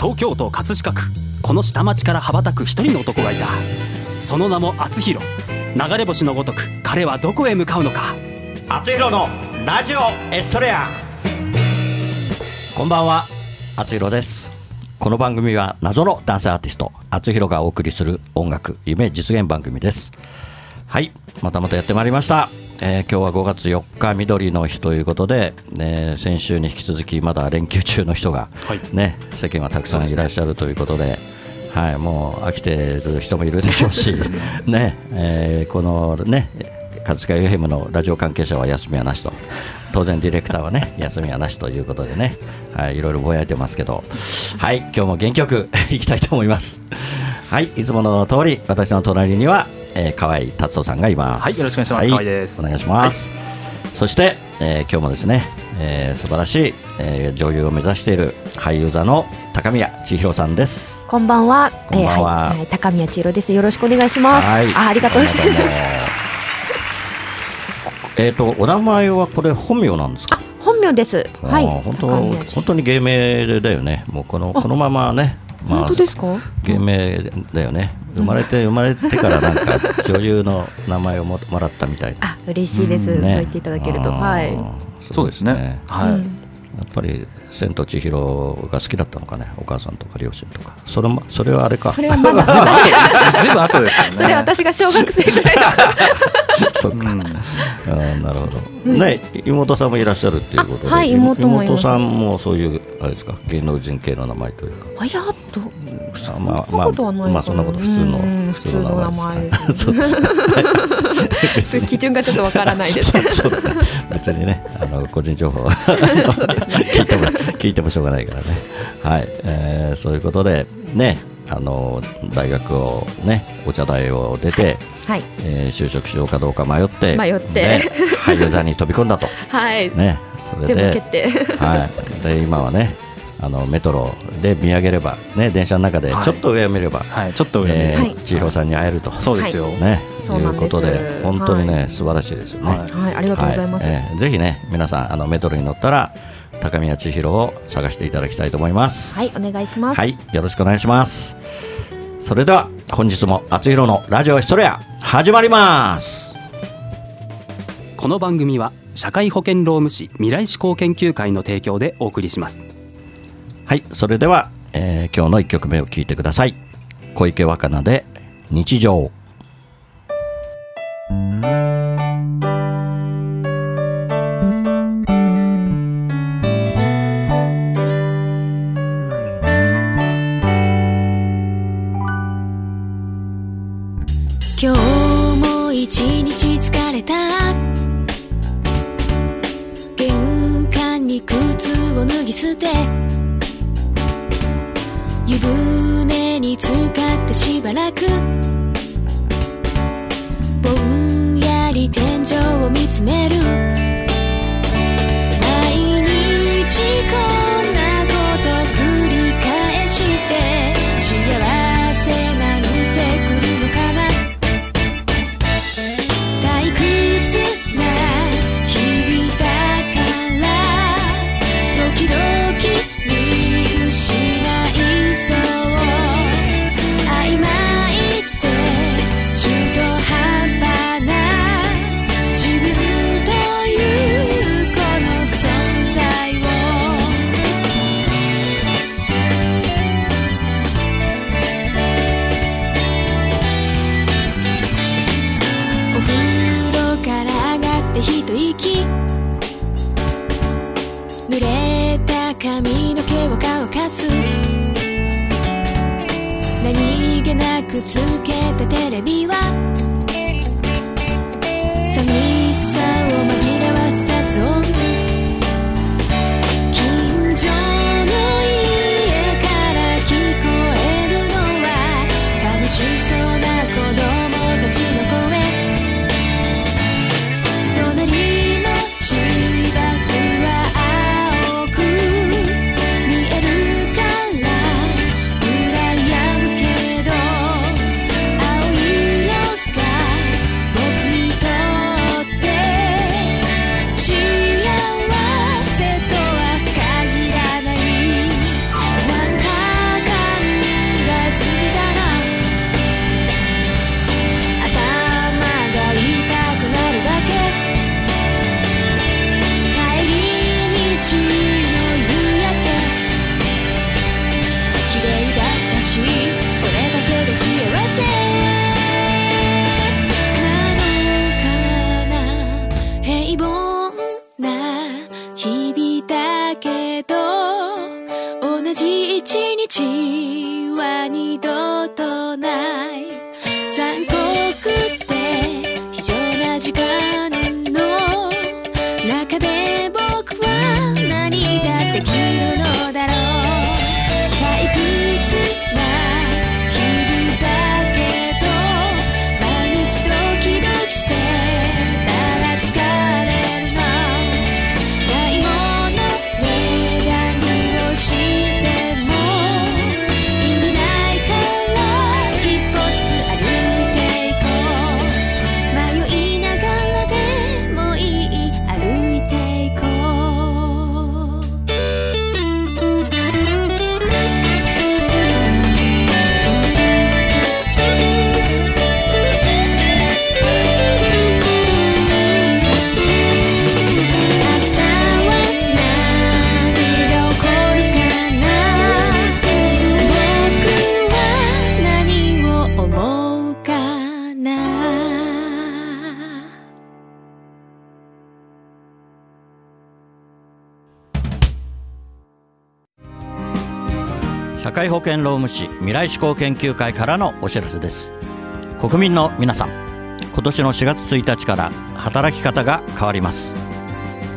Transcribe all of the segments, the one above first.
東京都葛飾区。この下町から羽ばたく一人の男がいた。その名も厚弘。流れ星のごとく彼はどこへ向かうのか。厚弘のラジオエストレア。こんばんは。厚弘です。この番組は謎の男性アーティスト厚弘がお送りする音楽夢実現番組です。はい。またまたやってまいりました。えー、今日は5月4日緑の日ということで、ね、先週に引き続きまだ連休中の人が、ね、はい、世間はたくさんいらっしゃるということで。はい、もう飽きてる人もいるでしょうし、ねえー、このね勝塚 FM のラジオ関係者は休みはなしと。当然ディレクターはね 休みはなしということでね、はい、いろいろぼやいてますけど。はい今日も元気よく いきたいと思います。はいいつもの通り私の隣にはえー、河合達夫さんがいます。はいよろしくお願いします、はい、河合です。お願いします、はい、そして、えー、今日もですね、えー、素晴らしい、えー、女優を目指している俳優座の高宮千尋さんです。こんばんは。こんばんは、えーはい、高宮千尋です。よろしくお願いします。はい。あありがとうございます。えっ、とお名前はこれ本名なんですか？本名です。はい。本当本当に芸名だよね。もうこのこのままねまあ、本当ですか？芸名だよね。生まれて生まれてからなんか女優の名前をももらったみたいな。あ嬉しいです、ね、そう言っていただけると。はい。そうですね。はい、やっぱり「千と千尋」が好きだったのかね。お母さんとか両親とか。それもそれはあれか。それはまだ ずいぶん後ですよね。それ私が小学生ぐらい そっか、うん、あなるほど、ね妹さんもいらっしゃるっていうことで、はい、妹も妹さんもそういうあれですか芸能人系の名前というか。あやっと。まあまあまあそんなこと普通の普通の名前です 基準がちょっとわからないです。別にねあの個人情報聞いても聞いてもしょうがないからね。はい、えー、そういうことでねあの大学をねお茶代を出て、はい。えー、就職しようかどうか迷って迷って、ね、俳優座に飛び込んだと。はい。ねそれではい。で今はねあのメトロで見上げれば、ね、電車の中でちょっと上を見れば、はい、ちょっと上、えー、千尋さんに会えると、そうですよ、ね、いうことで本当にね、素晴らしいですよね、はい。ありがとうございます、えー、ぜひね皆さんあのメトロに乗ったら高宮千尋を探していただきたいと思います。はいお願いします。はいよろしくお願いします。それでは本日もあつひろのラジオヒストレア始まりますこの番組は社会保険労務士未来志向研究会の提供でお送りします。はいそれでは、えー、今日の1曲目を聴いてください。小池若菜で日常。間社会保険労務士未来志向研究会からのお知らせです。国民の皆さん今年の4月1日から働き方が変わります。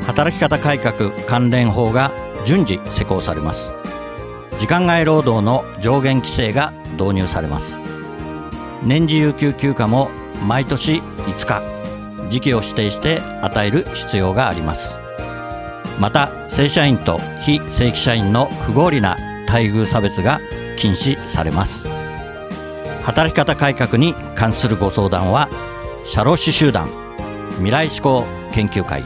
働き方改革関連法が順次施行されます。時間外労働の上限規制が導入されます。年次有給休暇も毎年5日。時期を指定して与える必要があります。また正社員と非正規社員の不合理な待遇差別が禁止されます働き方改革に関するご相談は社労士集団未来志向研究会へ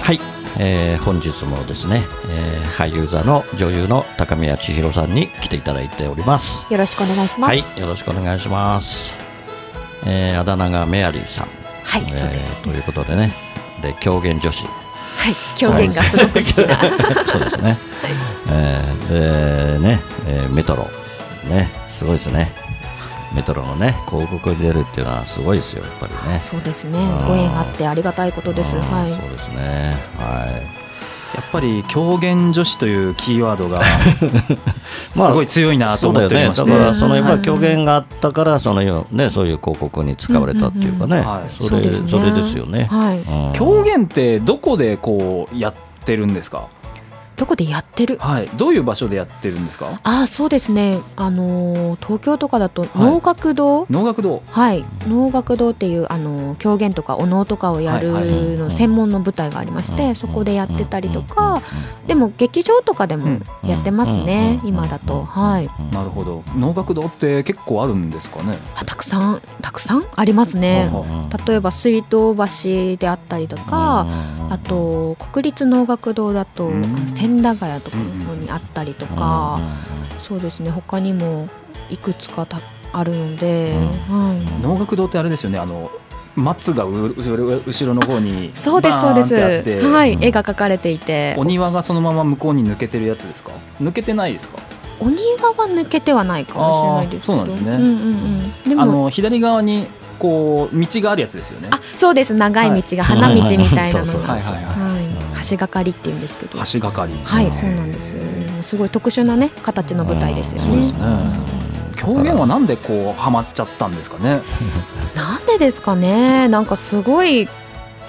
はい、えー本日もですね、えー俳優座の女優の高宮千尋さんに来ていただいておりますよろしくお願いします。はい、よろしくお願いします。えーあだ名がメアリーさん。はいえーそうですということでね、で狂言女子。はい、狂言がすごく好きな。そうですね。えーでね、えーメトロね、すごいですね。メトロのね広告に出るっていうのはすごいですよやっぱりね。そうですねうん。ご縁あってありがたいことです。うんはい。そうですね。はい。やっぱり狂言女子というキーワードが まあすごい強いなとそうだよね。思っておりまして、だからそのやっぱはいり狂言があったからそのよねそういう広告に使われたっていうかね。それですねそれですよね。はい。うん狂言ってどこでこうやってるんですか？どこでやってる？はい。どういう場所でやってるんですか？ああそうですね。あのー東京とかだとい。能楽堂？能楽堂。はい、能楽堂っていうあのー狂言とかお能とかをやるはいはいの専門の舞台がありまして、そこでやってたりとか、でも劇場とかでもやってますね、うん。今だと、はい。なるほど。能楽堂って結構あるんですかね？あたくさんたくさん？ありますね。は例えば水道橋であったりとか、あと国立能楽堂だと、うん千駄ヶ谷とかにあったりとか、うんそうですね他にもいくつかたあるので、うはい、能楽堂ってあれですよねあの松がう後ろの方に そうですそうです、はい、うん。絵が描かれていて。お庭がそのまま向こうに抜けてるやつですか？抜けてないですか？お庭は抜けてはないかもしれないですけど。あーそうなんですね。うんうんうん、でもあの左側にこう道があるやつですよね。あそうです。長い道が花道みたいなのが、橋がかりっていうんですけど。橋がかりはいそうなんです。すごい特殊なね形の舞台ですよね。そうですね。狂言はなんでこうハマっちゃったんですかね。なんでですかね。なんかすごいう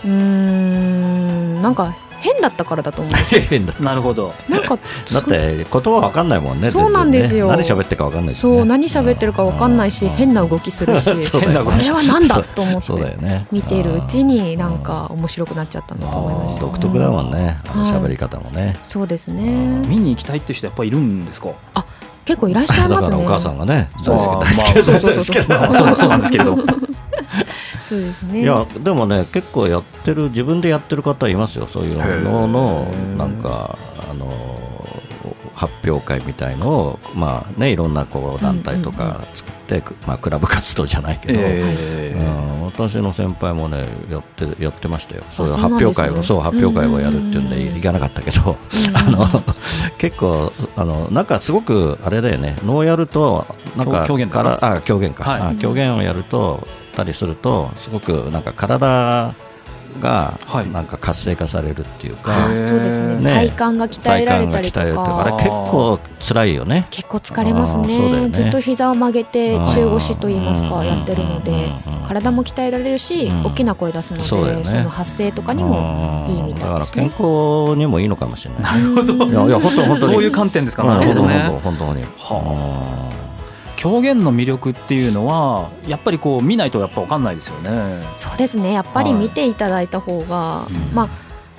ーんなんか変だったからだと思うんですよ。変だなるほど。なんか だって言葉わかんないもんねそうなんですよ。ね何喋ってるかわかんないしね。そう何喋ってるかわかんないしうん。変な動きするし。そうだよね。これはなんだと思っそうだてよね。見ているうちになんか面白くなっちゃったんだと思いました独特だもんね。あのはい喋り方もね。そうですね。見に行きたいって人やっぱいるんですか？結構いらっしゃいますね。だからお母さんがねそう大好きまあ大好きそうそうそうそうまあそうなんですけれどそうですね。いやでもね結構やってる自分でやってる方いますよそういうの。のなんかあの発表会みたいのをまあねいろんなこう団体とか作って、まあクラブ活動じゃないけど、えうん、私の先輩もねやってやってましたよ、そういう発表会を、そう発表会をやるっていうんでうん行かなかったけど、あの結構あのなんかすごくあれだよね、能をやるとなんかか？からあ狂言か、はい。あ狂言をやるとたりするとすごくなんか体がはい。なんか活性化されるっていうあか、ーそうですね。ね。体幹が鍛えられたりと体幹が鍛えられてあれか結構辛いよね。結構疲れますね。ね。ずっと膝を曲げて中腰と言いますうん。かやってるのでうん。体も鍛えられるしうん。大きな声出すのでそね。その発声とかにもいいみたいだからですね健康にもいいのかもしれない。なるほど。いやいや本当本当に。そういう観点ですかうん。なるほどね。本当本当本当に。は狂言の魅力っていうのはやっぱりこう見ないとやっぱ分かんないですよね。そうですね。やっぱり見ていただいた方が、うん。まあ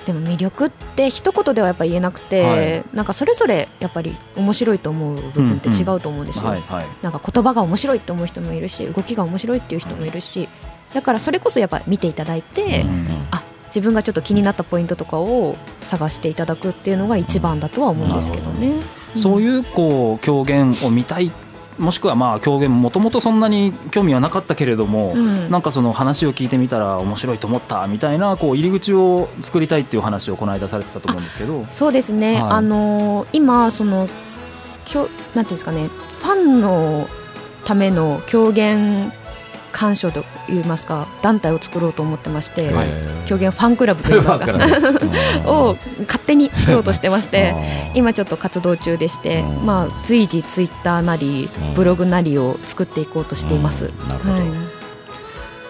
でも魅力って一言ではやっぱ言えなくて、はい。なんかそれぞれやっぱり面白いと思う部分って違うと思うんですよ、はいはい。なんか言葉が面白いって思う人もいるし動きが面白いっていう人もいるしだからそれこそやっぱ見ていただいて、うんあ自分がちょっと気になったポイントとかを探していただくっていうのが一番だとは思うんですけどね。そういうこう狂言を見たいもしくはまあ狂言もともとそんなに興味はなかったけれども、うん。なんかその話を聞いてみたら面白いと思ったみたいなこう入り口を作りたいっていう話をこの間されてたと思うんですけど。そうですね、はい。あのー今そのきょなんていうんですかね。ファンのための狂言鑑賞といいますか団体を作ろうと思ってまして、はい。狂言ファンクラブといいますか を勝手に作ろうとしてまして今ちょっと活動中でして、うん。まあ、随時ツイッターなりうんブログなりを作っていこうとしています。うん。なるほど。はい。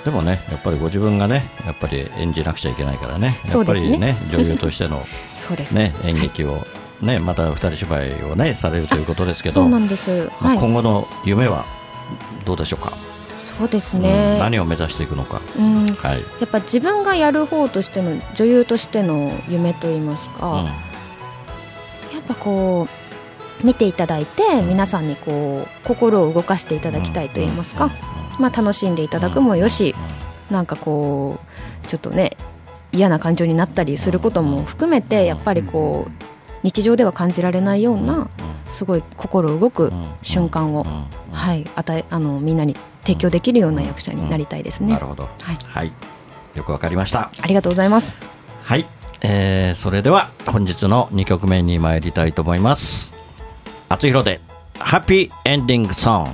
でもねやっぱりご自分がねやっぱり演じなくちゃいけないからねやっぱそうですね。りね女優としての そうですね。演劇をねまた二人芝居をねされるということですけどそうなんです、まあはい、今後の夢はどうでしょうか、そうですうんね、何を目指していくのか、うん、はい、やっぱ自分がやる方としての女優としての夢といいますか、うん。やっぱこう見ていただいて皆さんにこう心を動かしていただきたいといいますか、まあ、楽しんでいただくもよし、なんかこうちょっとね嫌な感情になったりすることも含めてやっぱりこう日常では感じられないようなすごい心動く瞬間を、はい、与えあのみんなに提供できるような役者になりたいですね。なるほど、はいはい、よくわかりました。ありがとうございます。はい、えー、それでは本日の2曲目に参りたいと思います。あつひろでハッピーエンディングソング。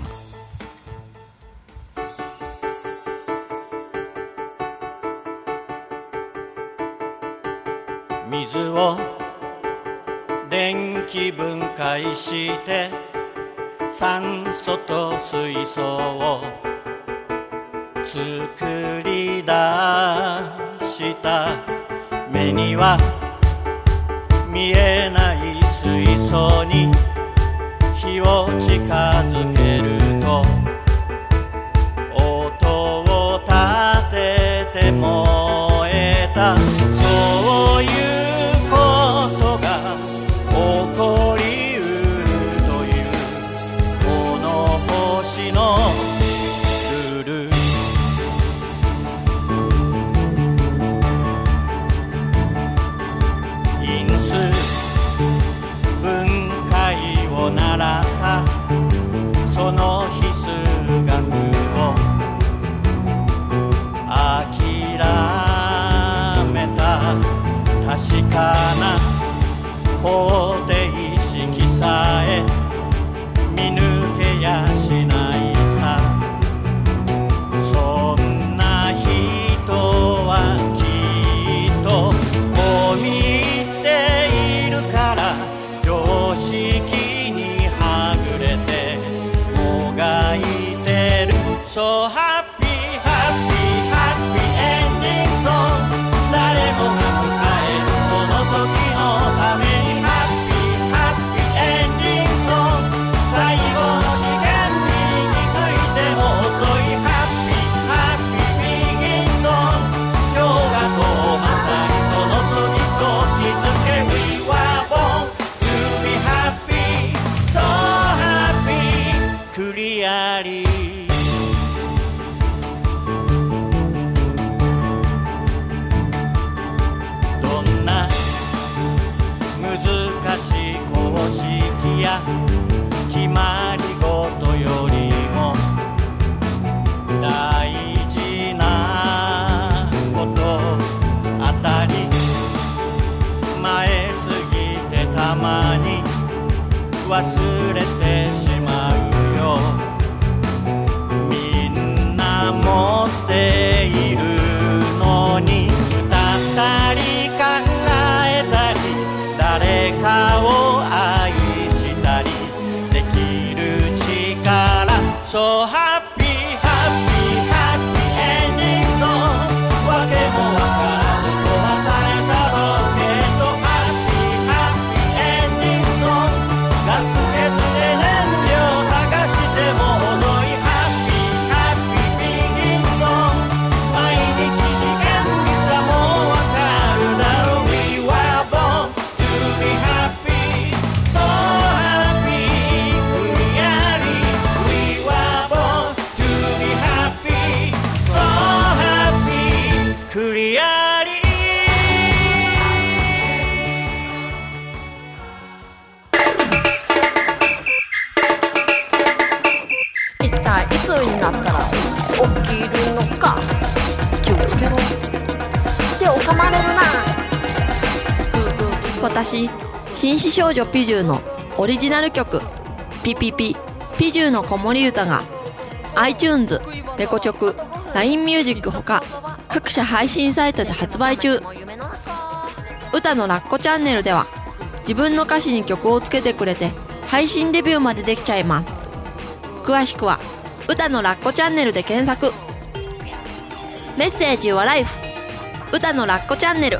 水を電気分解して酸素と水素を作り出した。目には見えない水素に火を近づけ方少女ピジューのオリジナル曲「ピピピピジューの子守歌が iTunes レコチョク LINE ミュージックほか各社配信サイトで発売中。歌のラッコチャンネルでは自分の歌詞に曲をつけてくれて配信デビューまでできちゃいます。詳しくは歌のラッコチャンネルで検索。メッセージはライフ。歌のラッコチャンネル。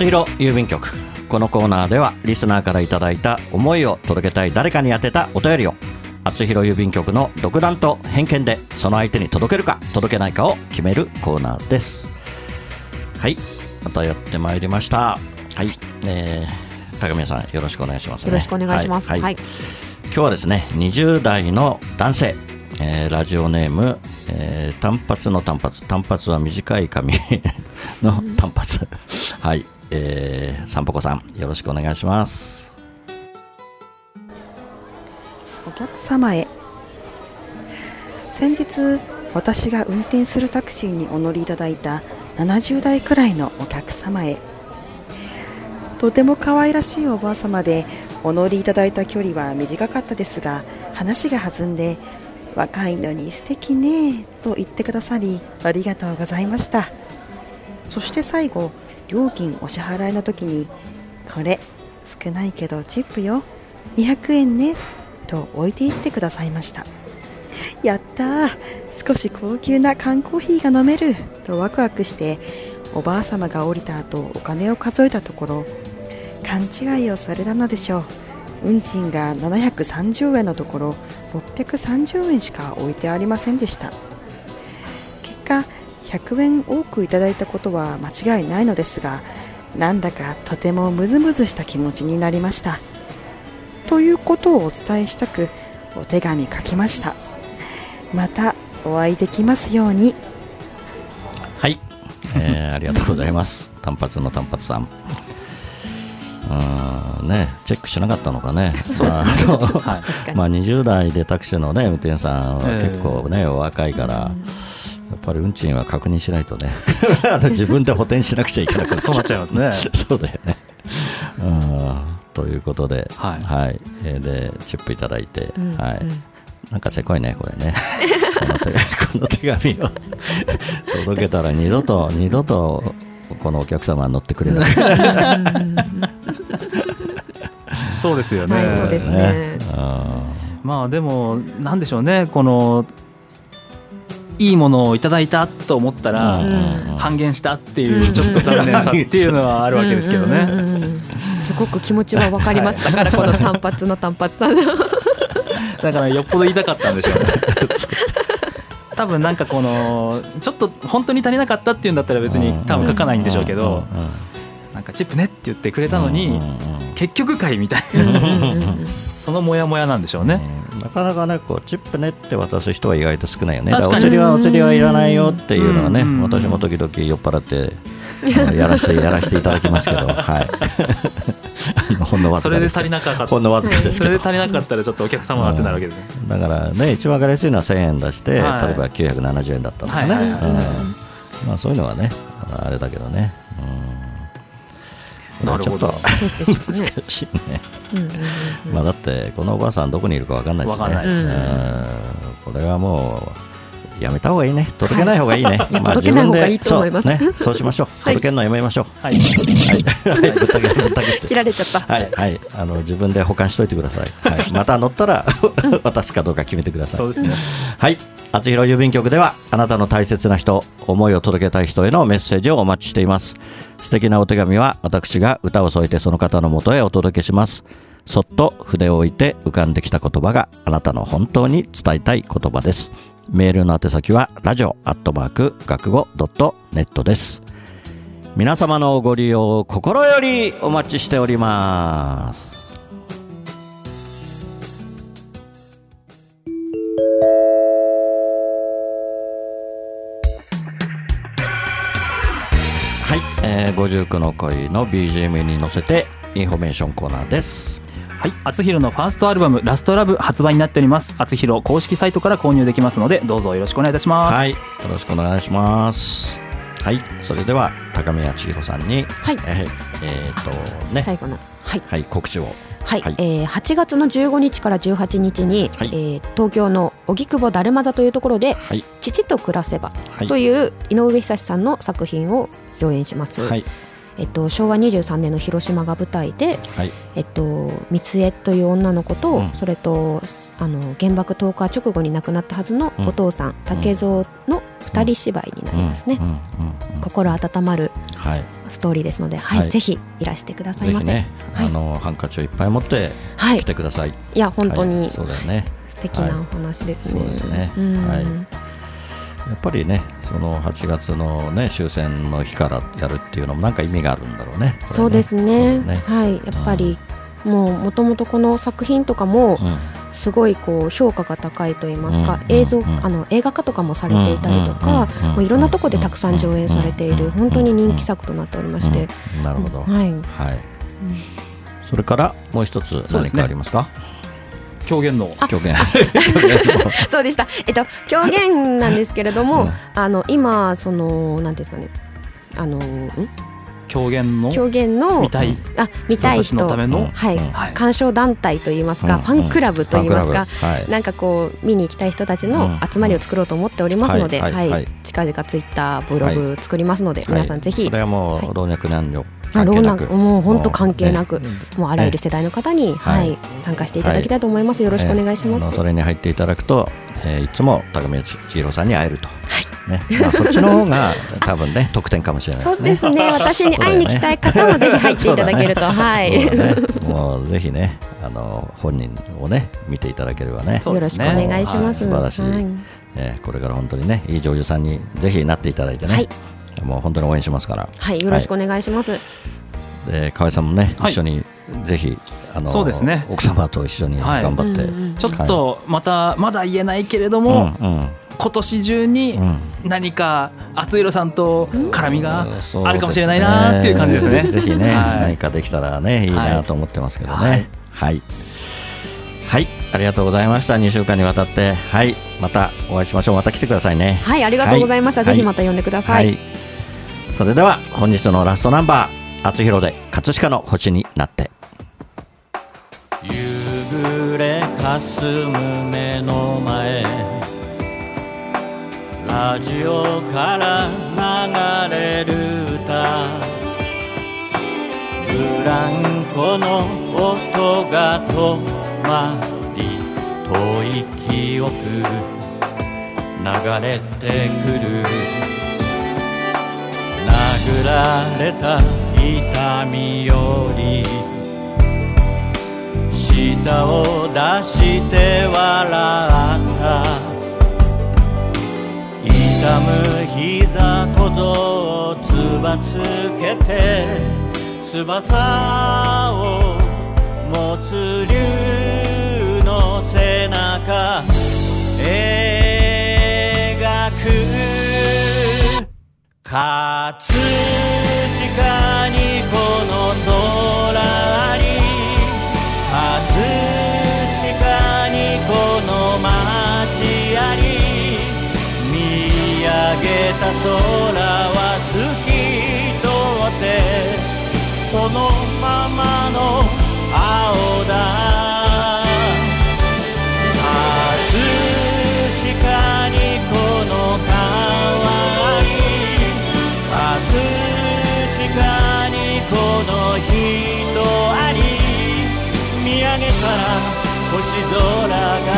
厚弘郵便局。このコーナーではリスナーからいただいた思いを届けたい誰かに宛てたお便りを厚弘郵便局の独断と偏見でその相手に届けるか届けないかを決めるコーナーです。はい。またやってまいりました。はい、えー、高宮さんよろしくお願いします、ね、よろしくお願いします。ははい。い。今日はですね20代の男性、えーラジオネーム、えー単発の単発。単発は短い髪。の単発。はい、えー、さんぽこさんよろしくお願いします。お客様へ。先日私が運転するタクシーにお乗りいただいた70代くらいのお客様へ。とても可愛らしいおばあ様でお乗りいただいた距離は短かったですが話が弾んで若いのに素敵ねと言ってくださりありがとうございました。そして最後料金お支払いの時にこれ少ないけどチップよ。200円ね。と置いていってくださいました。やったー。少し高級な缶コーヒーが飲める。とワクワクしておばあ様が降りた後お金を数えたところ勘違いをされたのでしょう。運賃が730円のところ630円しか置いてありませんでした。結果100円多くいただいたことは間違いないのですがなんだかとてもムズムズした気持ちになりました。ということをお伝えしたくお手紙書きました。またお会いできますように。はい、えーありがとうございます。単発の単発さん。うーんねチェックしなかったのかね。そうですね。まああのはい。まあ、20代でタクシーの、ね、運転手さんはええ結構ね、お若いから、やっぱり運賃は確認しないとね、自分で補填しなくちゃいけなくなっちゃそうなっちゃいますね。そうだよね。うん。ということで、はい。えーで、チップいただいて、うんはい。うんなんかせこいね、これね。この手 この手紙を届けたら二度と、二度と、このお客様は乗ってくれない。そうですよね、はいそうですね。うん。まあでもなんでしょうね。このいいものをいただいたと思ったら、うん半減したっていうちょっと残念さっていうのはあるわけですけどね、すごく気持ちはわかります。だから この単発の単発さんの。だからよっぽど言いたかったんでしょうね。多分なんかこのちょっと本当に足りなかったっていうんだったら別に多分書かないんでしょうけどなんかチップねって言ってくれたのに結局かいみたいうんなそのモヤモヤなんでしょうね。なかなかねこうチップねって渡す人は意外と少ないよね。お釣りはお釣りはいらないよっていうのはねうん。私も時々酔っ払ってやらせてやらせていただきますけど。はい。ほんのわずそれで足りなかった。ほんのわずかですそれで足りなかったらちょっとお客様はってなるわけですね。だからね一番分かりやすいのは1000円出して、はい。例えば970円だったのかね、はいはいはいうん。まあ、そういうのはねあれだけどね、うん、なるほど。難しいね。まあ、だってこのおばあさんどこにいるか分かんないし、ね、わかんないですうん。これはもうやめた方がいいね。届けない方がいいね、まあ届けない方がいいと思います。自分でそう,、ね、そうしましょう。はい。届けるのやめましょう。はい。はい、はい、ぶったけぶった 切られちゃった。はい。はい。あの自分で保管しといてください、はい、また乗ったら 渡すかどうか決めてください。そうですね。はい厚弘郵便局ではあなたの大切な人思いを届けたい人へのメッセージをお待ちしています素敵なお手紙は私が歌を添えてその方のもとへお届けしますそっと筆を置いて浮かんできた言葉があなたの本当に伝えたい言葉です。メールの宛先はラジオアットマーク学語ドットネットです。皆様のご利用を心よりお待ちしております。59の恋の BGM に乗せてインフォメーションコーナーです。はい、あつひろのファーストアルバム「ラストラブ発売になっております。あつひろ公式サイトから購入できますのでどうぞよろしくお願いいたします。はい、よろしくお願いします。はい、それでは高宮千尋さんに、はい。えーえーっとね、最後のはい。はい、告知を。はい、はい。えー8月の15日から18日に、はい。えー東京の荻窪だるま座というところではい、「父と暮らせば」はい、という井上ひさしさんの作品を上演します、はい、えっと、昭和23年の広島が舞台で、はい、えっと、三江という女の子と、うん。それとあの原爆投下直後に亡くなったはずのお父さん、竹蔵の二人芝居になりますね、うん、うん、うん、うん。心温まるはい、ストーリーですので、はいはい。ぜひいらしてくださいませ、ね、はい。あのハンカチをいっぱい持ってはい。来てください。いや本当はにい。そうだよね。素敵なお話ですね、はいそうですね。ん。はいやっぱりね、その8月のね終戦の日からやるっていうのもなんか意味があるんだろうね。ねそうですね。ね。はい。やっぱり、もうもともとこの作品とかもうん。すごいこう評価が高いと言いますか、うん。映像、うん。あの映画化とかもされていたりとか、うん。もういろんなところでたくさん上演されている、うん。本当に人気作となっておりまして、うん。なるほど。はい、はい。それからもう一つ何かありますか？狂言の狂言。そうでした。えっと狂言なんですけれども、うん。あの今そのなんですかね、あのん？狂言の狂言の見たい。あ見たい人。のための？はい、うん。はい。鑑賞団体といいますか、うん。ファンクラブといいますか。はい。なんかこう見に行きたい人たちの集まりを作ろうと思っておりますので、はい。近々ツイッターブログ作りますので、皆さんぜひ、これはもはい。う老若男女関係なく若もう本当関係なく、ねもうあらゆる世代の方に、ははいい参加していただきたいと思います。よろしくお願いします。えーそれに入っていただくと、えーいつも高宮千尋さんに会えると。ね。まあそっちの方が 多分ね得点かもしれないそうですね。ですね。私に会いに来たい方もぜひ入っていただけると、はい。ね。もうぜひね、あの本人をね見ていただければね。よろしくお願いします。はい素晴らしいはいえーこれから本当にねいい女優さんにぜひなっていただいてね。はいもう本当に応援しますから。はい、よろしくお願いします。で河合さんもね、はい一緒にぜひあのそうですね奥様と一緒にはい頑張って、うんうんちょっとまたまだ言えないけれどうも、んうん今年中にうん何か厚弘さんと絡みがあるかもしれないなっていう感じですね。ぜひね、はい何かできたらねいいなと思ってますけどね。はい、はい、ありがとうございました。2週間にわたって、はい、またお会いしましょう。また来てくださいね。はい、ありがとうございました。はいぜひまた呼んでくださ。はいい。それでは本日のラストナンバー、厚弘で葛飾の星になって。夕暮れかすむ目の前ラジオから流れる歌ブランコの音が止まり遠い記憶流れてくる殴られた。痛みより舌を出して笑った。痛む膝小僧をつばつけて翼を持つ竜の背中葛飾にこの空に葛飾にこの街あり見上げた空は透き通ってそのままの青だ見上げたら星空が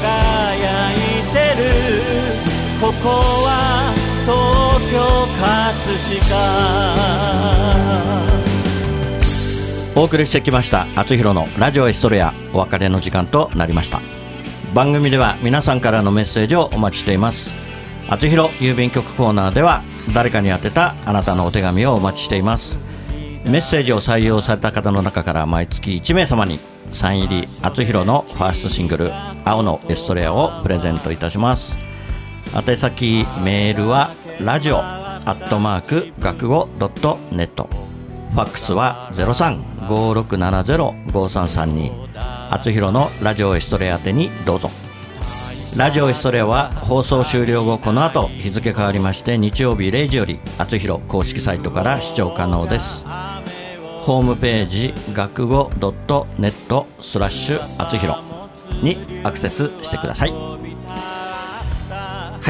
輝いてる。ここは東京葛飾。お送りしてきました「あつひろのラジオエストレア」お別れの時間となりました。番組では皆さんからのメッセージをお待ちしています。あつひろ郵便局コーナーでは誰かに宛てたあなたのお手紙をお待ちしています。メッセージを採用された方の中から毎月1名様にサイン入りあつひろのファーストシングル「青のエストレア」をプレゼントいたします。宛先メールはラジオアットマーク学語ドットネット。ファックスは0356705332あつひろのラジオエストレア宛てにどうぞ。ラジオエストレアは放送終了後この後日付変わりまして日曜日0時よりあつひろ公式サイトから視聴可能です。ホームページ学語 .net スラッシュあつひろにアクセスしてください。は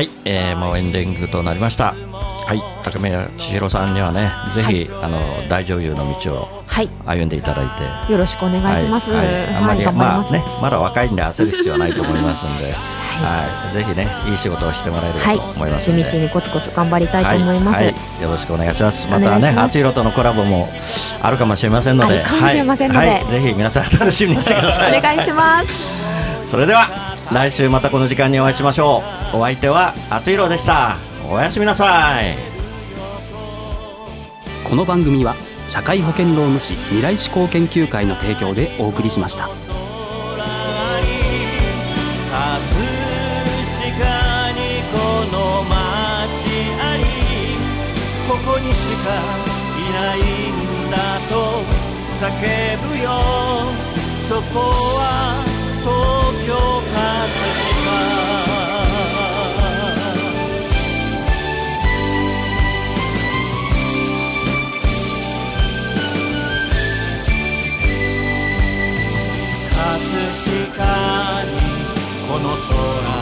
い、えー、もうエンディングとなりました。はい。高宮千尋さんにはねぜひ、あの大女優の道をはい。歩んでいただいて。よろしくお願いします。はい。はい。あんまり、まあね、まだ若いんで焦る必要はないと思いますんで、はい、ぜひね、いい仕事をしてもらえれはい。ばと思います。地道にコツコツ頑張りたいと思います、はい。はい。よろしくお願いします。まおたね、あつひろとのコラボもあるかもしれませんので、あるかもしれませんので。はい。はい。ぜひ皆さん楽しみにしてください。お願いします。それでは来週またこの時間にお会いしましょう。お相手はあつひろでした。おやすみなさい。この番組は社会保険労務士未来志向研究会の提供でお送りしましたの街ありここにしかいないんだと叫ぶよそこは東京葛飾葛飾にこの空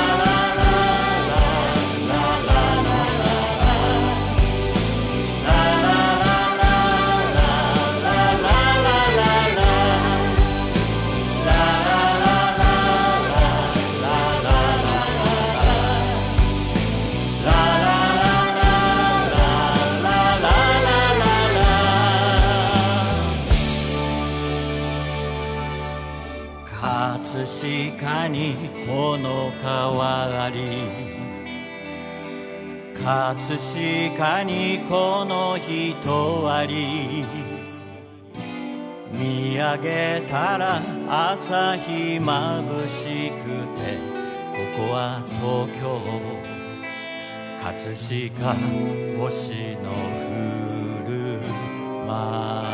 葛飾にこの人あり。見上げたら朝日まぶしくてここは東京。葛飾星の降る街